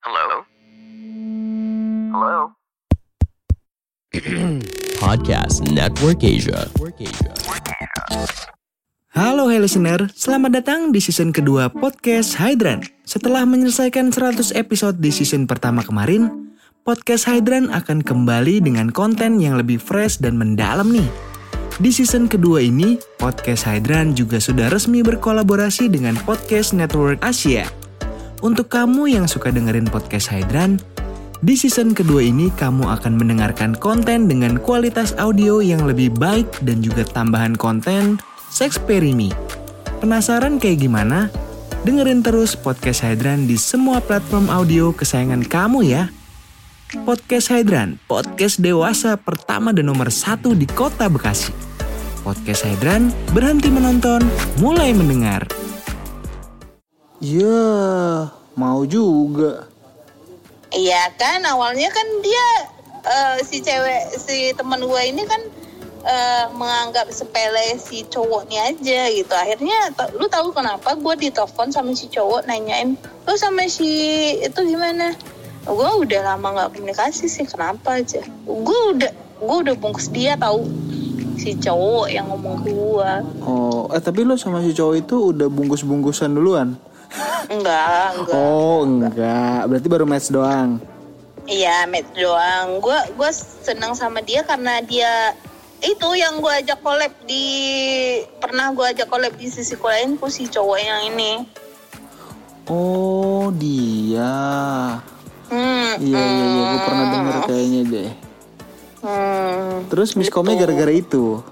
Hello? Hello? Podcast Network Asia. Halo hey listener, selamat datang di season kedua podcast Hydran. Setelah menyelesaikan 100 episode di season pertama kemarin, podcast Hydran akan kembali dengan konten yang lebih fresh dan mendalam nih. Di season kedua ini, podcast Hydran juga sudah resmi berkolaborasi dengan Podcast Network Asia. Untuk kamu yang suka dengerin podcast Hydran, di season kedua ini kamu akan mendengarkan konten dengan kualitas audio yang lebih baik dan juga tambahan konten Sexperimi. Penasaran kayak gimana? Dengerin terus podcast Hydran di semua platform audio kesayangan kamu ya. Podcast Hydran, podcast dewasa pertama dan nomor satu di kota Bekasi. Podcast Hydran, berhenti menonton, mulai mendengar. Ya, mau juga. Iya kan awalnya kan dia eh, si cewek si teman gue ini kan eh, menganggap sepele si cowoknya aja gitu. Akhirnya lu tahu kenapa gue ditelepon sama si cowok nanyain lu sama si itu gimana? Gue udah lama nggak komunikasi sih kenapa aja? Gue udah gue udah bungkus dia tahu si cowok yang ngomong ke gue. Oh, eh tapi lo sama si cowok itu udah bungkus-bungkusan duluan? Enggak, enggak. Oh, enggak. Berarti baru match doang. Iya, match doang. Gue gue senang sama dia karena dia itu yang gue ajak collab di pernah gue ajak collab di sisi lain si cowok yang ini. Oh, dia. Hmm, Iya, iya, iya. Gue pernah denger kayaknya deh. hmm. Terus miskomnya gara-gara itu.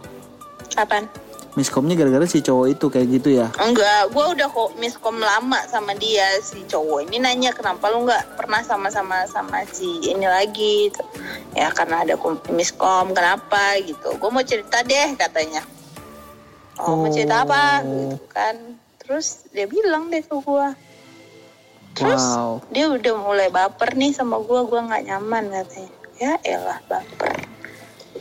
Kapan? Miskomnya gara-gara si cowok itu kayak gitu ya? Enggak, gue udah kok miskom lama sama dia si cowok ini nanya kenapa lu nggak pernah sama-sama sama si ini lagi gitu. Ya karena ada kom- miskom kenapa gitu. Gue mau cerita deh katanya. Oh, mau cerita apa gitu kan. Terus dia bilang deh ke gue. Terus Wow. dia udah mulai baper nih sama gue, gue nggak nyaman katanya. Ya elah baper.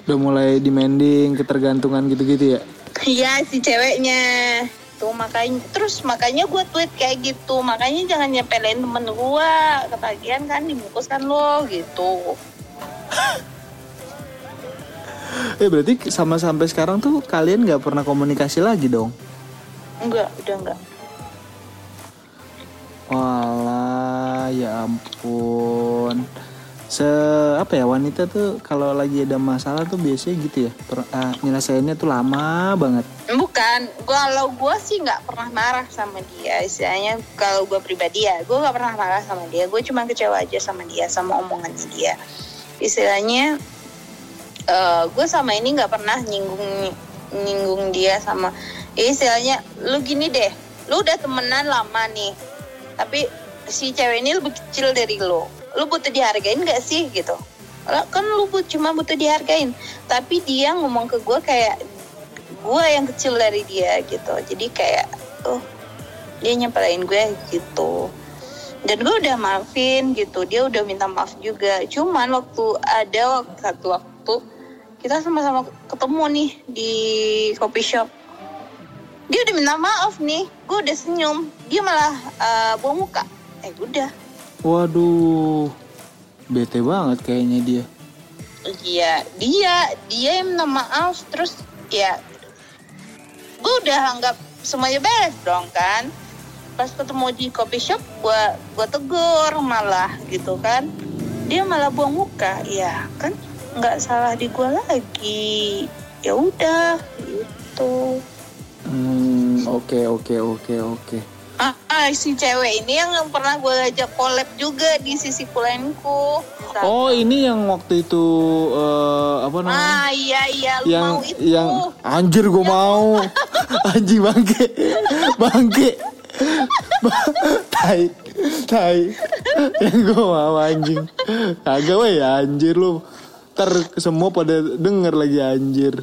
Udah mulai demanding, ketergantungan gitu-gitu ya? Iya si ceweknya. Tuh makanya terus makanya gue tweet kayak gitu. Makanya jangan nyepelin temen gue ketagihan kan dibungkus kan lo gitu. Eh berarti sama sampai sekarang tuh kalian nggak pernah komunikasi lagi dong? enggak udah enggak. Walah, ya ampun. Se apa ya wanita tuh kalau lagi ada masalah tuh biasanya gitu ya. Per, ah, nyelesainnya tuh lama banget. bukan kalau gue sih nggak pernah marah sama dia istilahnya kalau gue pribadi ya gue nggak pernah marah sama dia gue cuma kecewa aja sama dia sama omongannya dia istilahnya eh gue sama ini nggak pernah nyinggung nyinggung dia sama ya istilahnya lu gini deh lu udah temenan lama nih tapi si cewek ini lebih kecil dari lu lu butuh dihargain gak sih gitu. Kan lu but, cuma butuh dihargain. Tapi dia ngomong ke gue kayak gue yang kecil dari dia gitu. Jadi kayak oh dia nyepelin gue gitu. Dan gue udah maafin gitu. Dia udah minta maaf juga. Cuman waktu ada waktu satu waktu kita sama-sama ketemu nih di coffee shop. Dia udah minta maaf nih. Gue udah senyum. Dia malah eh, buang muka. Eh udah Waduh, bete banget kayaknya dia. Iya, dia dia yang minta maaf terus ya gue udah anggap semuanya beres dong kan. Pas ketemu di coffee shop gue gue tegur malah gitu kan. Dia malah buang muka, ya kan nggak salah di gue lagi. Ya udah gitu. Hmm, oke oke oke oke. Ah, ah, si cewek ini yang pernah gue ajak collab juga di sisi kulenku. Oh ini yang waktu itu eh, apa namanya? Ah iya iya lu yang mau itu. yang anjir gue mau anjing bangke bangke tai tai yang gue mau anjing kagak weh anjir lu ntar semua pada denger lagi anjir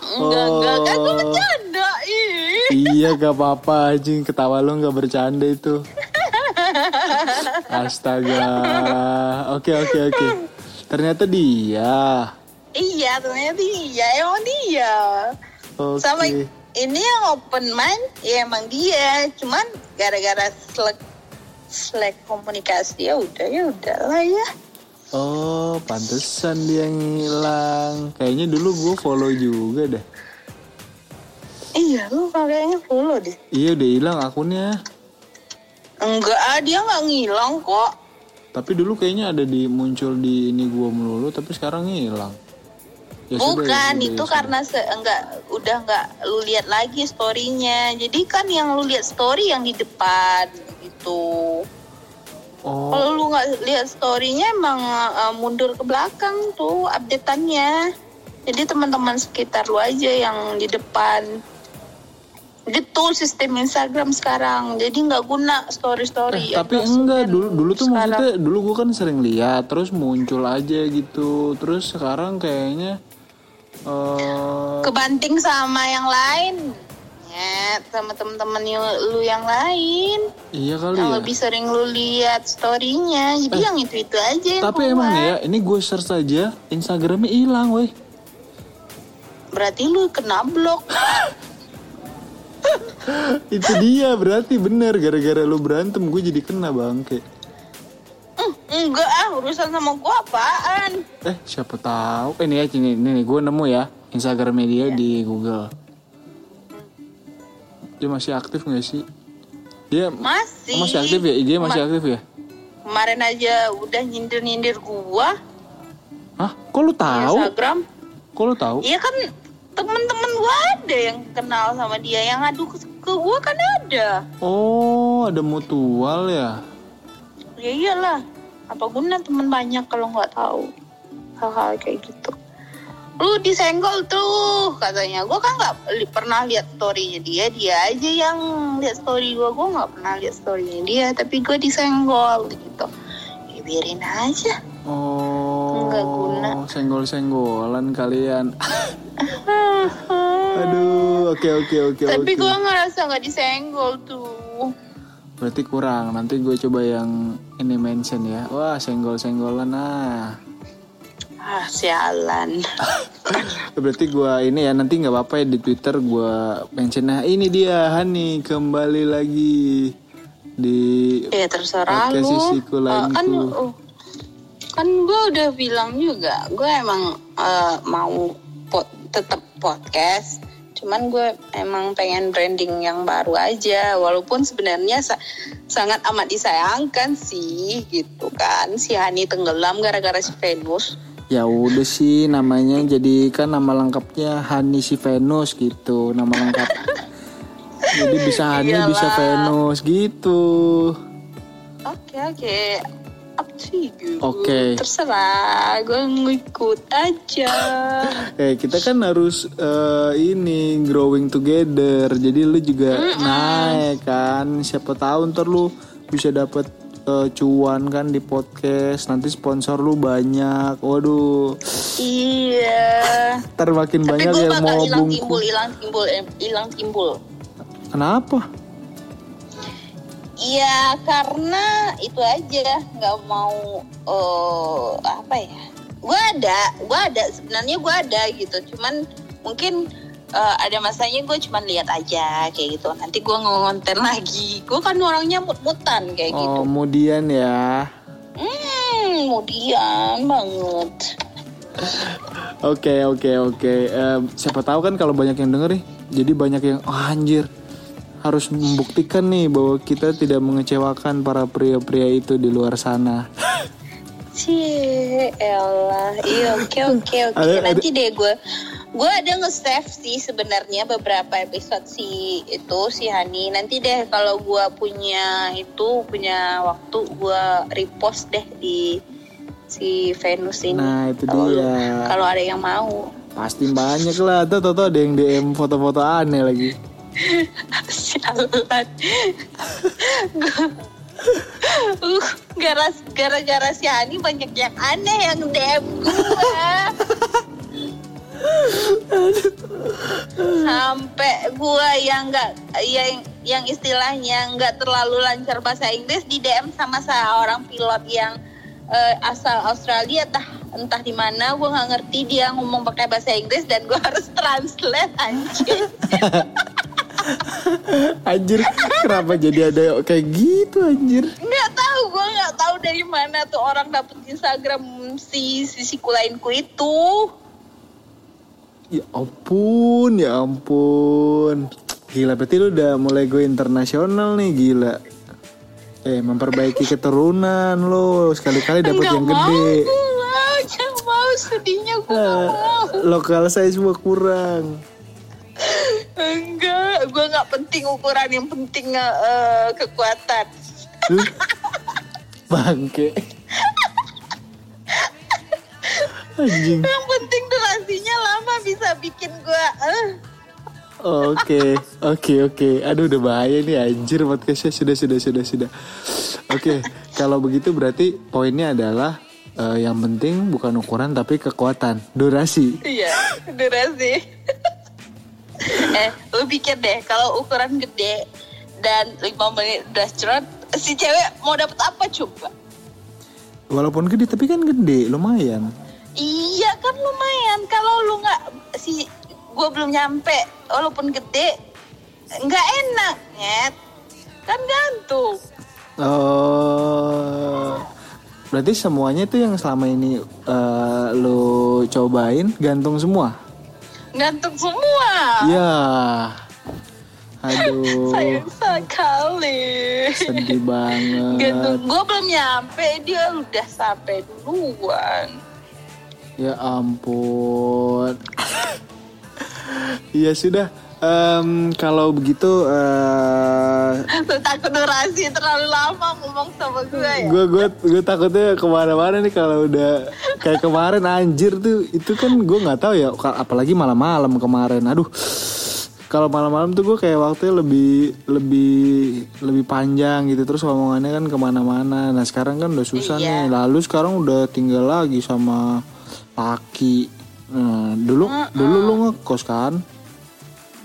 Enggak, enggak, kan gue Oh. bercanda. Ih. Iya gak apa-apa anjing. Ketawa lu gak bercanda itu. Astaga. Oke oke oke. Ternyata dia. Iya, ternyata dia, emang dia. oke. Sama ini yang open mind, ya emang dia. Cuman gara-gara slack, slack komunikasi ya udah ya udahlah ya. oh pantesan dia ngilang. Kayaknya dulu gue follow juga dah Iya, lu kayaknya follow deh. iya udah hilang akunnya Enggak, ah, dia nggak ngilang kok. Tapi dulu kayaknya ada di muncul di ini gua melulu tapi sekarang hilang. Ya sudah, Bukan, ya sudah, itu ya karena se enggak udah nggak lu lihat lagi storynya. Jadi kan yang lu lihat story yang di depan gitu. Oh, Kalau lu nggak lihat storynya emang uh, mundur ke belakang tuh updateannya. Jadi teman-teman sekitar lu aja yang di depan. Gitu sistem Instagram sekarang. Jadi nggak guna story-story. eh, tapi enggak dulu dulu tuh sekarang- maksudnya dulu gua kan sering lihat terus muncul aja gitu. Terus sekarang kayaknya eh kebanting sama yang lain. Ya, sama temen-temen yang- lu yang lain. iya kali yang ya. lebih sering lu lihat storynya jadi yang itu itu aja yang Tapi keluar. emang ya, ini gue search aja Instagramnya hilang, weh. berarti lu kena blok Itu dia berarti bener gara-gara lu berantem gue jadi kena bangke. Hmm, enggak ah urusan sama gua apaan Eh siapa tahu? Eh nih ya ini ini nih gue nemu ya Instagramnya dia di Google. Dia masih aktif nggak sih? Dia masih Oh, masih aktif ya? IG masih Ma- aktif ya? kemarin aja udah nyindir nyindir gua Hah? Kok lu tahu? Instagram Kok lu tahu? iya kan temen-temen gua ada yang kenal sama dia yang ngadu ke, ke gua kan ada. Oh, ada mutual ya? ya iyalah apa guna temen banyak kalau nggak tahu hal-hal kayak gitu. Lu disenggol tuh katanya. Gue kan nggak li- pernah lihat storynya dia dia aja yang lihat story gue gue nggak pernah lihat storynya dia tapi gue disenggol gitu. Ya biarin aja. Oh, Nggak guna. senggol-senggolan kalian. Aduh, oke oke oke tapi oke. gue ngerasa nggak disenggol tuh Berarti kurang. Nanti gue coba yang ini mention ya. Wah, senggol-senggolan ah. ah sialan Berarti gua ini ya nanti nggak apa-apa ya di Twitter gua mention nah ini dia Hani kembali lagi di ya terserah lu sisiku Eh, kan lainku. Kan gue udah bilang juga gue emang eh, mau po- tetap podcast cuman gue emang pengen branding yang baru aja walaupun sebenarnya sa- sangat amat disayangkan sih gitu kan si Hani tenggelam gara-gara si Venus ya udah sih namanya jadi kan nama lengkapnya Hani si Venus gitu nama lengkap. jadi bisa Hani bisa. Venus gitu. oke oke up to you Oke. terserah gue ngikut aja Eh kita kan harus eh, ini growing together. Jadi lu juga naik kan. Siapa tahu ntar lu bisa dapet eh, cuan kan di podcast. Nanti sponsor lu banyak. Waduh. iya Ntar makin Tapi banyak yang mau hilang bungkus. timbul, hilang timbul, hilang timbul. Kenapa? Iya karena itu aja nggak mau eh apa ya? Gue ada, gue ada sebenarnya gue ada gitu. Cuman mungkin eh, ada masanya gue cuman lihat aja kayak gitu. Nanti gue ngonten lagi. Gue kan orangnya mut-mutan kayak Oh, gitu. kemudian ya. Hmm, kemudian banget. Oke oke oke. Eh, siapa tahu kan kalau banyak yang denger nih, jadi banyak yang oh, anjir harus membuktikan nih bahwa kita tidak mengecewakan para pria-pria itu di luar sana. Cie, elah. Iya, oke oke oke. Ada- Nanti deh gue gue ada nge-save sih sebenarnya beberapa episode si itu si Hani. Nanti deh kalau gue punya itu punya waktu gue repost deh di si Venus ini. Nah, itu lu- dia. Kalau ada yang mau. Pasti banyak lah. Tuh, tuh, tuh, ada yang DM foto-foto aneh lagi. Sialan. Uh, gara gara-gara si Ani banyak yang aneh yang DM gue. Sampai gue yang nggak yang yang istilahnya nggak terlalu lancar bahasa Inggris di DM sama seorang pilot yang eh, asal Australia entah entah di mana gue nggak ngerti dia ngomong pakai bahasa Inggris dan gue harus translate anjir. Anjir, kenapa jadi ada kayak gitu anjir? nggak tahu gue nggak tahu dari mana tuh orang dapet Instagram si si si kulainku itu Ya ampun, ya ampun. Gila, berarti lu udah mulai go internasional nih, gila. Eh, memperbaiki keturunan lo. Sekali-kali dapat nggak yang mau gede. gue nggak mau sedihnya gue mau lokal size gua kurang. Enggak gue nggak penting ukuran yang penting eh, kekuatan? Bangke. Anjing. yang penting durasinya lama bisa bikin gue eh. Oke, oke, oke. Aduh udah bahaya nih anjir podcastnya sudah, sudah, sudah, sudah. Oke, kalau begitu berarti poinnya adalah eh, yang penting bukan ukuran tapi kekuatan, durasi. iya durasi eh lu pikir deh kalau ukuran gede dan 5 menit udah cerot si cewek mau dapet apa coba Walaupun gede tapi kan gede, lumayan. Iya kan lumayan kalau lu nggak si gue belum nyampe walaupun gede nggak enak nyet kan gantung Oh, berarti semuanya itu yang selama ini eh, lo cobain gantung semua? Gantung semua Ya, aduh, sayang sekali sedih banget. gantung gue belum nyampe dia udah sampai duluan Ya ampun. Iya sudah. Em, kalau begitu, eh lu takut durasi terlalu lama ngomong sama gue ya gue gue gue takutnya ke mana-mana nih kalau udah kayak kemarin anjir tuh itu kan gue nggak tahu ya apalagi malam-malam kemarin. Aduh, kalau malam-malam tuh gue kayak waktunya lebih lebih lebih panjang gitu terus omongannya kan ke mana-mana. Nah sekarang kan udah susah Iya. nih. Lalu sekarang udah tinggal lagi sama Laki. Nah, dulu dulu lu ngekos kan?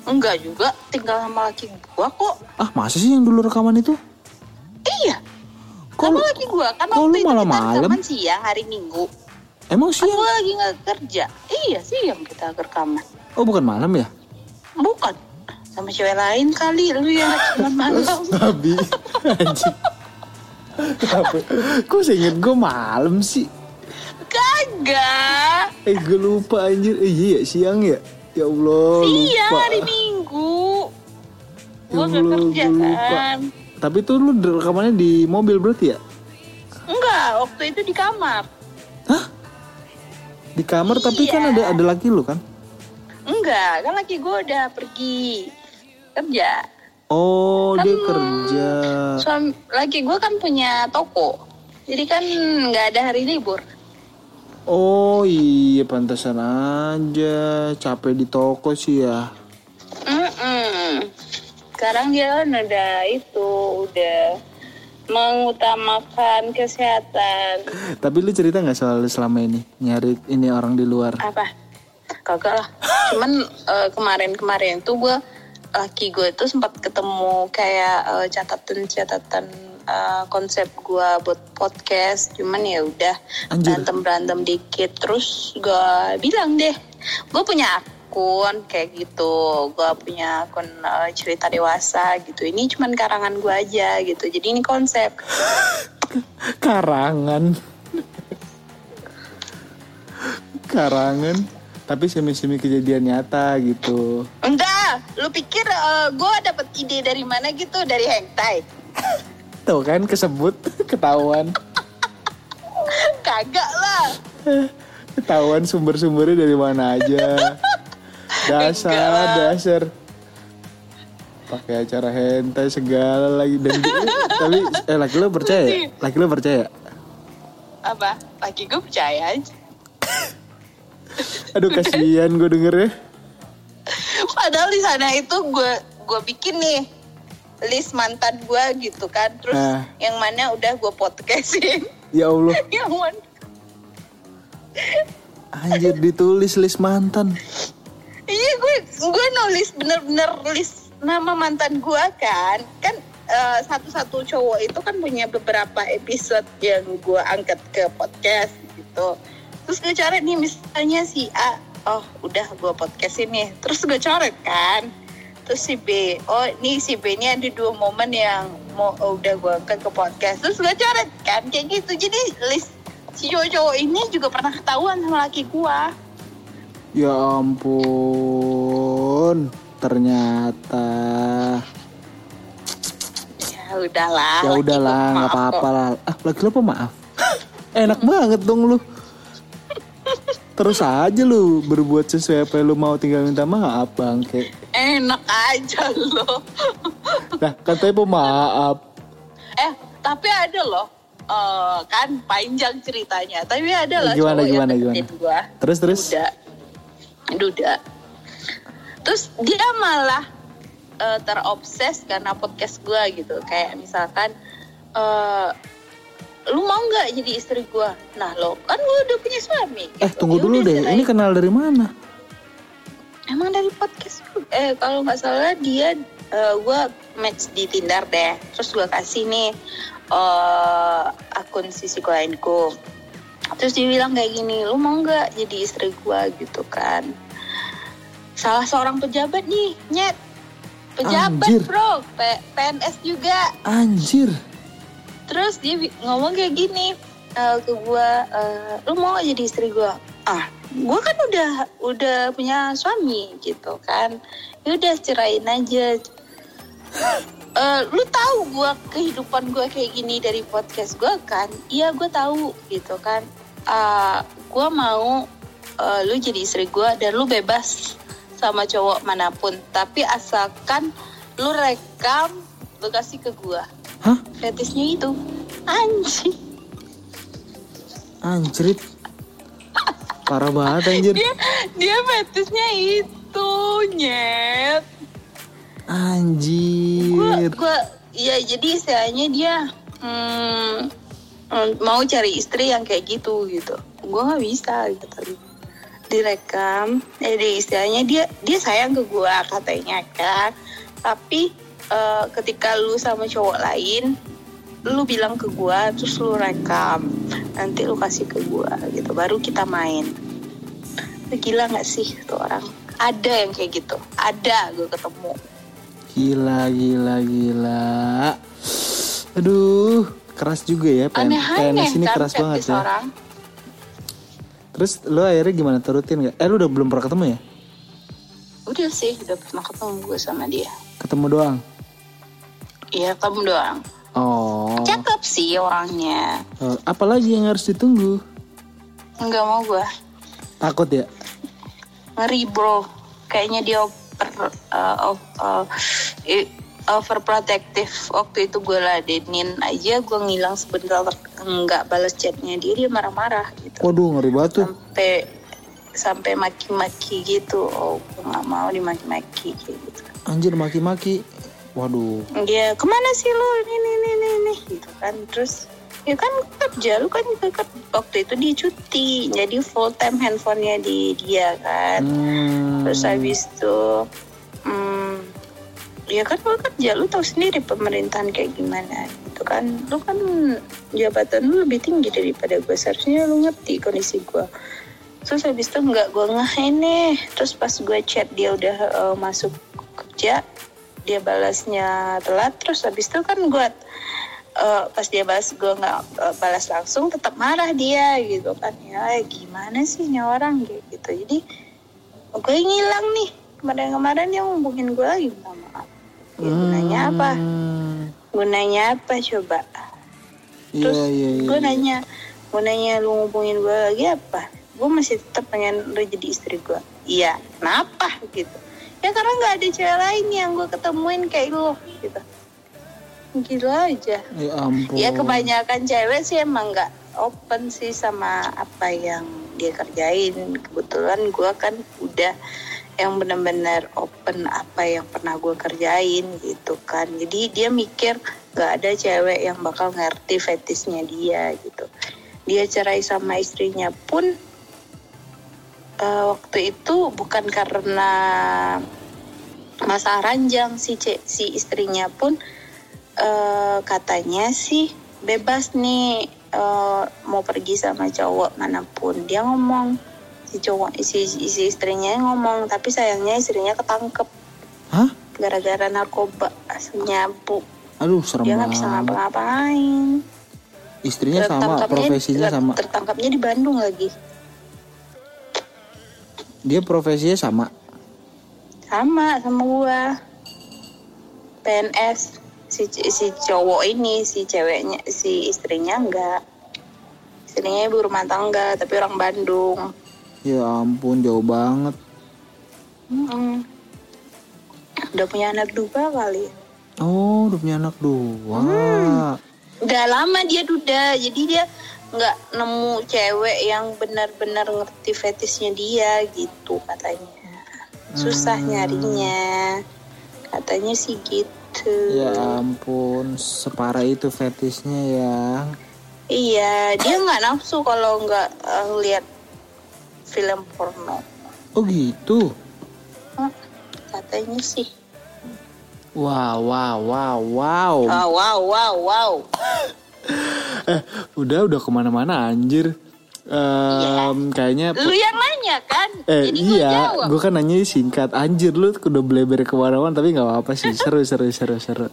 Enggak juga tinggal sama laki gua kok Ah masa sih yang dulu rekaman itu? iya Kok sama laki gua kan waktu itu kita malam-malam? rekaman siang hari minggu Emang siang? gua lagi nggak kerja iya siang kita rekaman Oh bukan malam ya? Bukan. Sama cewek lain kali lu yang cuma malam. Babi Anjing? Kok seinget gue malam sih? Kagak. Eh gue lupa anjir Eh iya siang ya? Ya Allah lupa hari Minggu. Ya Gua gak kerja lupa. kan. Tapi tuh lu rekamannya di mobil berarti ya? Enggak, waktu itu di kamar. Hah? Di kamar tapi kan Iya. ada ada laki lu kan? Enggak, kan laki gue udah pergi kerja. Oh Kan- dia kerja Suami laki gue kan punya toko. Jadi kan nggak ada hari libur. Oh iya pantasan aja Capek di toko sih ya Mm-mm. Sekarang dia kan udah itu, udah mengutamakan kesehatan. Tapi lu cerita nggak soal selama ini nyari ini orang di luar? apa kagak lah cuman eh, kemarin-kemarin tuh gue laki gue tuh sempat ketemu kayak eh, catatan-catatan eh, konsep gue buat podcast cuman ya udah berantem berantem dikit. Terus gue bilang deh gue punya akun kayak gitu. Gue punya akun eh, cerita dewasa gitu. Ini cuman karangan gue aja gitu. Jadi ini konsep. Karangan. Karangan. Tapi semi-semi kejadian nyata gitu. enggak lu pikir gue dapet ide dari mana gitu? Dari hengtai Tuh kan kesebut, ketahuan. kagak lah Ketahuan sumber-sumbernya dari mana aja. Dasar, dasar. Pakai acara hentai segala lagi dan tapi eh laki lo percaya? ya? Laki lo percaya? apa laki gue percaya aja Aduh kasihan gue denger ya. padahal di sana itu gue gue bikin nih list mantan gue gitu kan. Terus Ah. yang mana udah gue podcastin. Ya Allah, yang mana? Anjir ditulis list mantan. Iya gue gue nulis bener-bener list nama mantan gue kan. Kan eh, satu-satu cowok itu kan punya beberapa episode yang gue angkat ke podcast gitu. Terus gue coret nih misalnya si A oh udah gue podcast ini terus gue coret kan terus si B oh ini si B ini ada dua momen yang mau oh, udah gue angkat ke podcast terus gue coret kan kayak gitu jadi list si cowok-cowok ini juga pernah ketahuan sama laki gue Ya ampun, ternyata. ya udahlah Ya udahlah, nggak apa-apa lah. Ah, lagi lo pemaaf. Enak banget dong lu. Terus aja lu berbuat sesuai apa yang lu mau tinggal minta maaf bangke. enak aja loh Nah katanya pemaaf. eh tapi ada loh eh, kan panjang ceritanya tapi ada lah Gimana, cowok gimana, yang gimana? gua Terus terus. duda duda terus dia malah eh, terobses karena podcast gua gitu kayak misalkan eh lu mau nggak jadi istri gua nah lo kan gua udah punya suami Eh gitu. tunggu dulu deh, ini kenal dari mana? Emang dari podcast eh kalau nggak salah dia eh, gua match di Tinder deh. Terus gua kasih nih eh akun sisi klienku. Terus dia bilang kayak gini, lu mau nggak jadi istri gua gitu kan? Salah seorang pejabat nih, nyet. Pejabat Anjir. bro, P- PNS juga. Anjir. Terus dia ngomong kayak gini eh, ke gua, eh, lu mau jadi istri gua? Ah, gua kan udah udah punya suami gitu kan. Ya udah cerain aja. Eh, lu tahu gua kehidupan gua kayak gini dari podcast gua kan? Iya, gua tahu gitu kan. Ah, gua mau eh, lu jadi istri gua dan lu bebas sama cowok mana pun, tapi asalkan lu rekam lu kasih ke gua Hah? fetisnya itu anjing Anjrit. Parah banget anjir. dia dia fetisnya itu nyet Anjir. gua ya jadi istilahnya dia hmm, mau cari istri yang kayak gitu gitu gua nggak bisa gitu direkam jadi istilahnya dia dia sayang ke gua katanya kan tapi eh, ketika lu sama cowok lain lu bilang ke gua terus lu rekam nanti lu kasih ke gua gitu baru kita main gila nggak sih tuh orang ada yang kayak gitu ada gue ketemu Gila, gila, gila. Aduh, keras juga ya. Aneh-aneh PNS ini kan keras banget fetis ya. orang Terus lo akhirnya gimana turutin gak? Eh lu udah belum pernah ketemu ya? udah sih udah pernah ketemu gue sama dia Ketemu doang. Iya kamu doang Oh. cakep sih orangnya Eh, Apalagi yang harus ditunggu? nggak mau gue Takut ya? ngeri bro kayaknya dia over uh, of- uh, i- overprotective waktu itu gue ladenin aja gue ngilang sebentar nggak balas chatnya dia dia marah-marah gitu Waduh ngeri banget tuh. sampai sampai maki-maki gitu oh gue nggak mau dimaki-maki gitu Anjir maki-maki. Waduh. dia ke mana sih lo ini ini ini ini, ini. Gitu kan. Terus ya kan kerja lu kan juga kan. Waktu itu dia cuti jadi full time handphonenya di dia kan. Hmm. terus habis itu hmm, ya kan lu kerja lu tahu sendiri pemerintahan kayak gimana. Gitu kan. Lu kan jabatan lu lebih tinggi daripada gue seharusnya lu ngerti kondisi gue terus habis itu nggak gue ngahin nih. Terus pas gue chat dia udah eh, masuk kerja dia balasnya telat terus habis itu kan gue eh, pas dia balas gue nggak eh, balas langsung tetap marah dia gitu kan. Ya gimana sih nya orang gitu. Jadi gue ngilang nih. Kemarin-kemarin dia ngubungin gue lagi minta maaf. Ya, gunanya apa? Hmm. gunanya apa coba? Iya terus iya iya. gue nanya gunanya lu ngubungin gue lagi apa? Gue masih tetap pengen lu jadi istri gue iya kenapa? Gitu ya karena nggak ada cewek lain yang gue ketemuin kayak lu gitu gila aja Ya ampun. Ya kebanyakan cewek sih emang nggak open sih sama apa yang dia kerjain. Kebetulan gue kan udah yang benar-benar open apa yang pernah gue kerjain gitu kan jadi dia mikir gak ada cewek yang bakal ngerti fetisnya dia gitu dia cerai sama istrinya pun eh, waktu itu bukan karena masalah ranjang si si istrinya pun eh, katanya sih bebas nih eh, mau pergi sama cowok mana pun. Dia ngomong si cowok si, si istrinya ngomong tapi sayangnya istrinya ketangkep. Hah? gara-gara narkoba nyabu Aduh serem dia nggak bisa ngapa-ngapain. Istrinya sama, profesinya sama. tertangkapnya di Bandung lagi Dia profesinya sama. sama sama gua PNS si si cowok ini si ceweknya si istrinya enggak istrinya ibu rumah tangga tapi orang Bandung Ya ampun jauh banget. Mm-mm. udah punya anak dua kali Oh, udah punya anak dua. Hmm. udah lama dia duda jadi dia nggak nemu cewek yang benar-benar ngerti fetisnya dia gitu katanya susah Hmm. nyarinya katanya sih gitu Ya ampun, separah itu fetisnya ya. iya dia nggak nafsu kalau nggak eh, lihat film porno Oh gitu. Hah, katanya sih Wow, wow, wow, wow. oh, wow wow wow Eh, udah, udah ke mana-mana anjir. Em, kayaknya lu yang nanya kan? Eh jadi iya, gue kan nanya singkat. Anjir lu udah bleber ke mana-mana Tapi gak apa-apa sih. Seru, seru, seru, seru.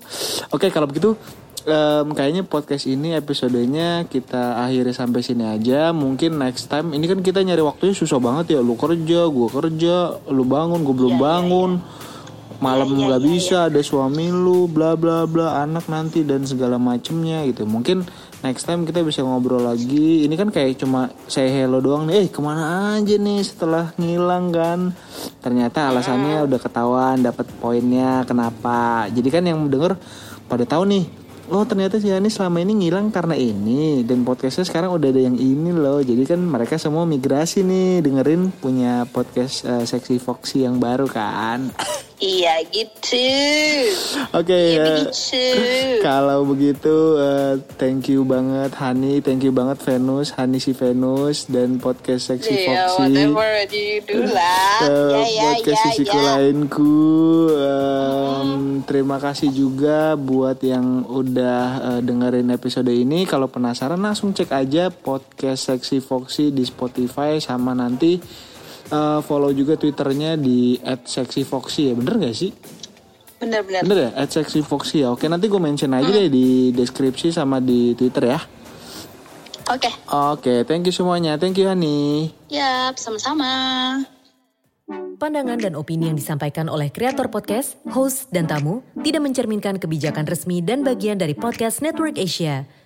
Oke kalau begitu em, Kayaknya podcast ini episodenya Kita akhiri sampai sini aja. Mungkin next time Ini kan kita nyari waktunya susah banget ya. Lu kerja, gue kerja Lu bangun, gue Iya, belum bangun Malam nggak bisa Ada suami lu Bla bla bla Anak nanti dan segala macemnya gitu. Mungkin next time kita bisa ngobrol lagi. Ini kan kayak cuma saya hello doang nih. Eh ke mana aja nih setelah ngilang kan? Ternyata alasannya udah ketahuan dapat poinnya kenapa? Jadi kan yang denger pada tahu nih oh ternyata si Ani selama ini ngilang karena ini dan podcastnya sekarang udah ada yang ini loh. Jadi kan mereka semua migrasi nih dengerin punya podcast eh, seksi Foxy yang baru kan iya gitu oke iya eh, begitu Kalau begitu, eh, thank you banget Hani, thank you banget Venus, Hani si Venus dan podcast Seksi Iya, Foxy. whatever you do lah. Eh, Ya, ya, podcast ya, sisiku ya. lainku. Em, terima kasih juga buat yang udah eh, dengerin episode ini. Kalau penasaran langsung cek aja podcast Seksi Foxy di Spotify sama nanti eh, follow juga twitternya di @sexyfoxy ya bener gak sih? Bener-bener. Bener ya? At Sexy Foxy ya. Oke nanti gue mention aja deh di deskripsi sama di Twitter ya. Oke, Oke, thank you semuanya. Thank you Hani. yap, sama-sama. Pandangan dan opini yang disampaikan oleh kreator podcast, host, dan tamu tidak mencerminkan kebijakan resmi dan bagian dari podcast Network Asia.